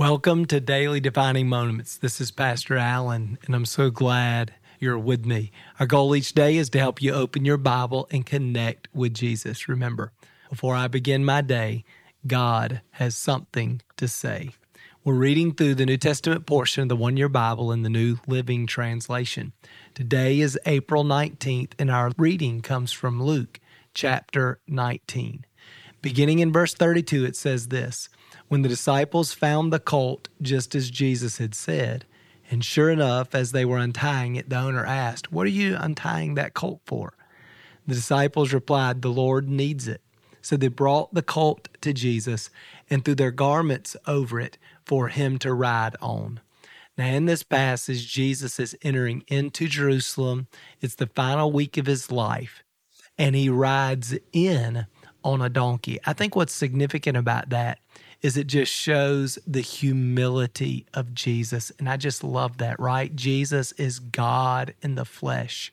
Welcome to Daily Defining Moments. This is Pastor Allen, and I'm so glad you're with me. Our goal each day is to help you open your Bible and connect with Jesus. Remember, before I begin my day, God has something to say. We're reading through the New Testament portion of the One Year Bible in the New Living Translation. Today is April 19th, and our reading comes from Luke chapter 19. Beginning in verse 32, it says this When the disciples found the colt just as Jesus had said, and sure enough, as they were untying it, the owner asked, What are you untying that colt for? The disciples replied, The Lord needs it. So they brought the colt to Jesus and threw their garments over it for him to ride on. Now, in this passage, Jesus is entering into Jerusalem. It's the final week of his life, and he rides in on a donkey. I think what's significant about that is it just shows the humility of Jesus. And I just love that, right? Jesus is God in the flesh.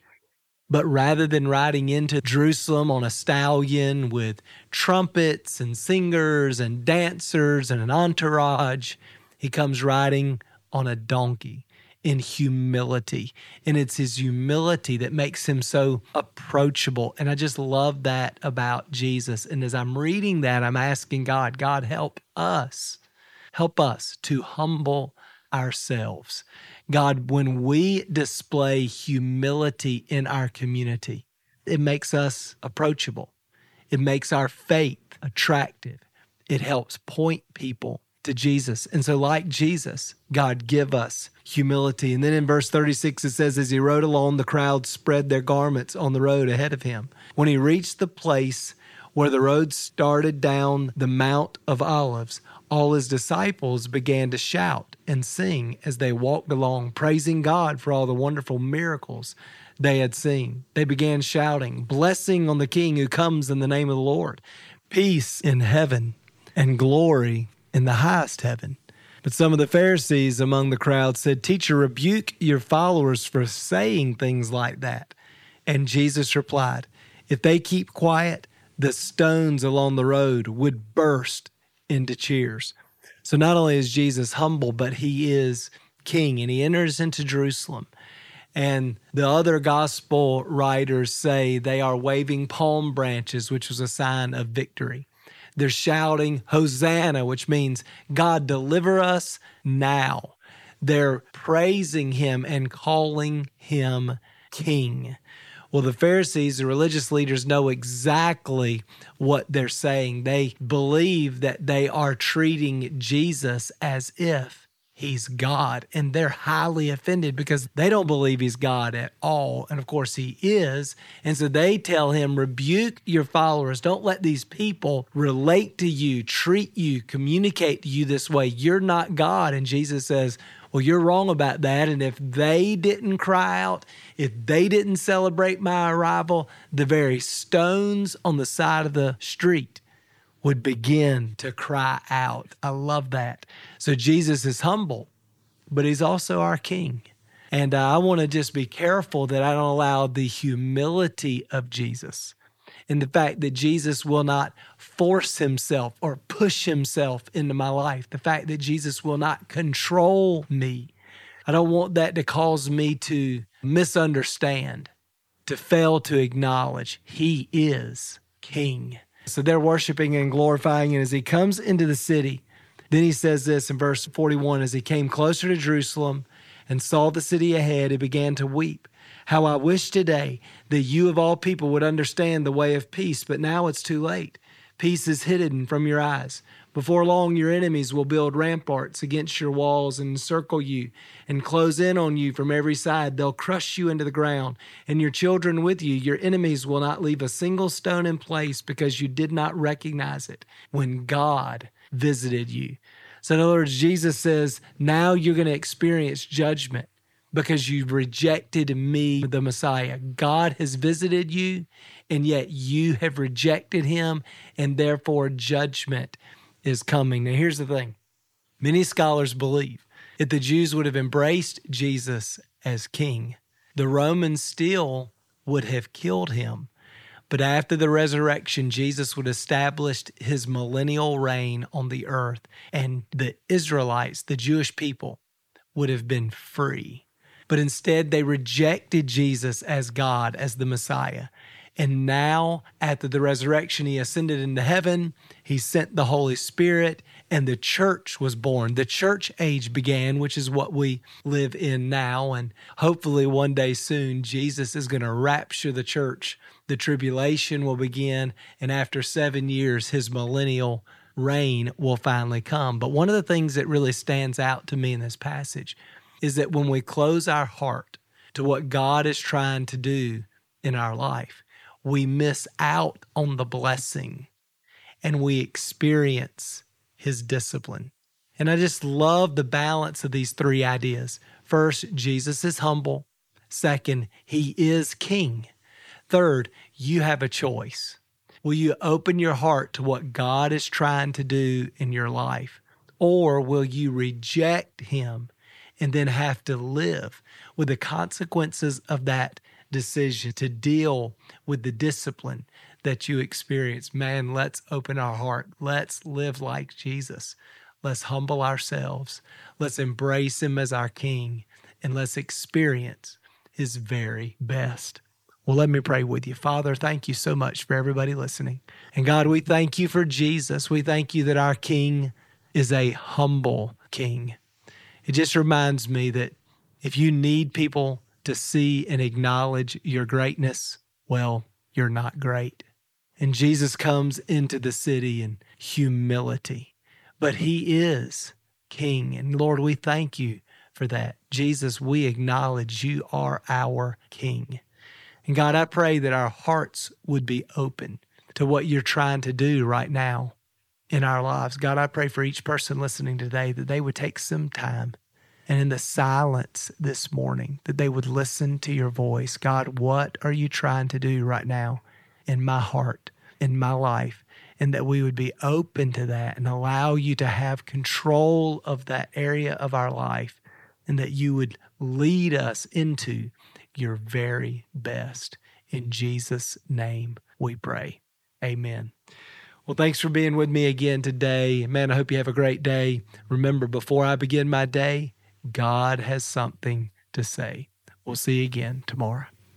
But rather than riding into Jerusalem on a stallion with trumpets and singers and dancers and an entourage, he comes riding on a donkey in humility. And it's his humility that makes him so approachable. And I just love that about Jesus. And as I'm reading that, I'm asking God, God, help us, help us to humble ourselves. God, when we display humility in our community, it makes us approachable. It makes our faith attractive. It helps point people to Jesus. And so, like Jesus, God, give us humility. And then in verse 36, it says, As he rode along, the crowd spread their garments on the road ahead of him. When he reached the place where the road started down the Mount of Olives, all his disciples began to shout and sing as they walked along, praising God for all the wonderful miracles they had seen. They began shouting, Blessing on the King who comes in the name of the Lord, peace in heaven and glory in the highest heaven. But some of the Pharisees among the crowd said, Teacher, rebuke your followers for saying things like that. And Jesus replied, If they keep quiet, the stones along the road would burst into cheers. So not only is Jesus humble, but he is king and he enters into Jerusalem. And the other gospel writers say they are waving palm branches, which was a sign of victory. They're shouting, Hosanna, which means, God, deliver us now. They're praising him and calling him king. Well, the Pharisees, the religious leaders, know exactly what they're saying. They believe that they are treating Jesus as if he's God. And they're highly offended because they don't believe he's God at all. And of course, he is. And so they tell him, rebuke your followers. Don't let these people relate to you, treat you, communicate to you this way. You're not God. And Jesus says, well, you're wrong about that. And if they didn't cry out, if they didn't celebrate my arrival, the very stones on the side of the street would begin to cry out. I love that. So Jesus is humble, but he's also our king. And uh, I want to just be careful that I don't allow the humility of Jesus and the fact that Jesus will not force himself or push himself into my life, the fact that Jesus will not control me. I don't want that to cause me to misunderstand, to fail to acknowledge he is king. So they're worshiping and glorifying. And as he comes into the city, then he says this in verse 41 As he came closer to Jerusalem and saw the city ahead, he began to weep. How I wish today that you of all people would understand the way of peace, but now it's too late. Peace is hidden from your eyes. Before long, your enemies will build ramparts against your walls and encircle you and close in on you from every side. They'll crush you into the ground, and your children with you. Your enemies will not leave a single stone in place because you did not recognize it when God visited you. So, in other words, Jesus says, now you're going to experience judgment because you rejected me, the Messiah. God has visited you, and yet you have rejected him, and therefore judgment is coming. Now, here's the thing many scholars believe if the Jews would have embraced Jesus as king, the Romans still would have killed him. But after the resurrection, Jesus would establish his millennial reign on the earth, and the Israelites, the Jewish people, would have been free. But instead, they rejected Jesus as God, as the Messiah. And now, after the resurrection, he ascended into heaven. He sent the Holy Spirit, and the church was born. The church age began, which is what we live in now. And hopefully, one day soon, Jesus is going to rapture the church. The tribulation will begin. And after seven years, his millennial reign will finally come. But one of the things that really stands out to me in this passage is that when we close our heart to what God is trying to do in our life, we miss out on the blessing and we experience his discipline. And I just love the balance of these three ideas. First, Jesus is humble. Second, he is king. Third, you have a choice. Will you open your heart to what God is trying to do in your life? Or will you reject him and then have to live with the consequences of that decision to deal with the discipline that you experience. Man, let's open our heart. Let's live like Jesus. Let's humble ourselves. Let's embrace Him as our King and let's experience His very best. Well, let me pray with you. Father, thank you so much for everybody listening. And God, we thank you for Jesus. We thank you that our King is a humble King. It just reminds me that if you need people to see and acknowledge your greatness, well, you're not great. And Jesus comes into the city in humility, but he is King. And Lord, we thank you for that. Jesus, we acknowledge you are our King. And God, I pray that our hearts would be open to what you're trying to do right now in our lives. God, I pray for each person listening today that they would take some time and in the silence this morning, that they would listen to your voice. God, what are you trying to do right now in my heart, in my life? And that we would be open to that and allow you to have control of that area of our life, and that you would lead us into your very best. In Jesus' name we pray. Amen. Well, thanks for being with me again today. Man, I hope you have a great day. Remember, before I begin my day, God has something to say. We'll see you again tomorrow.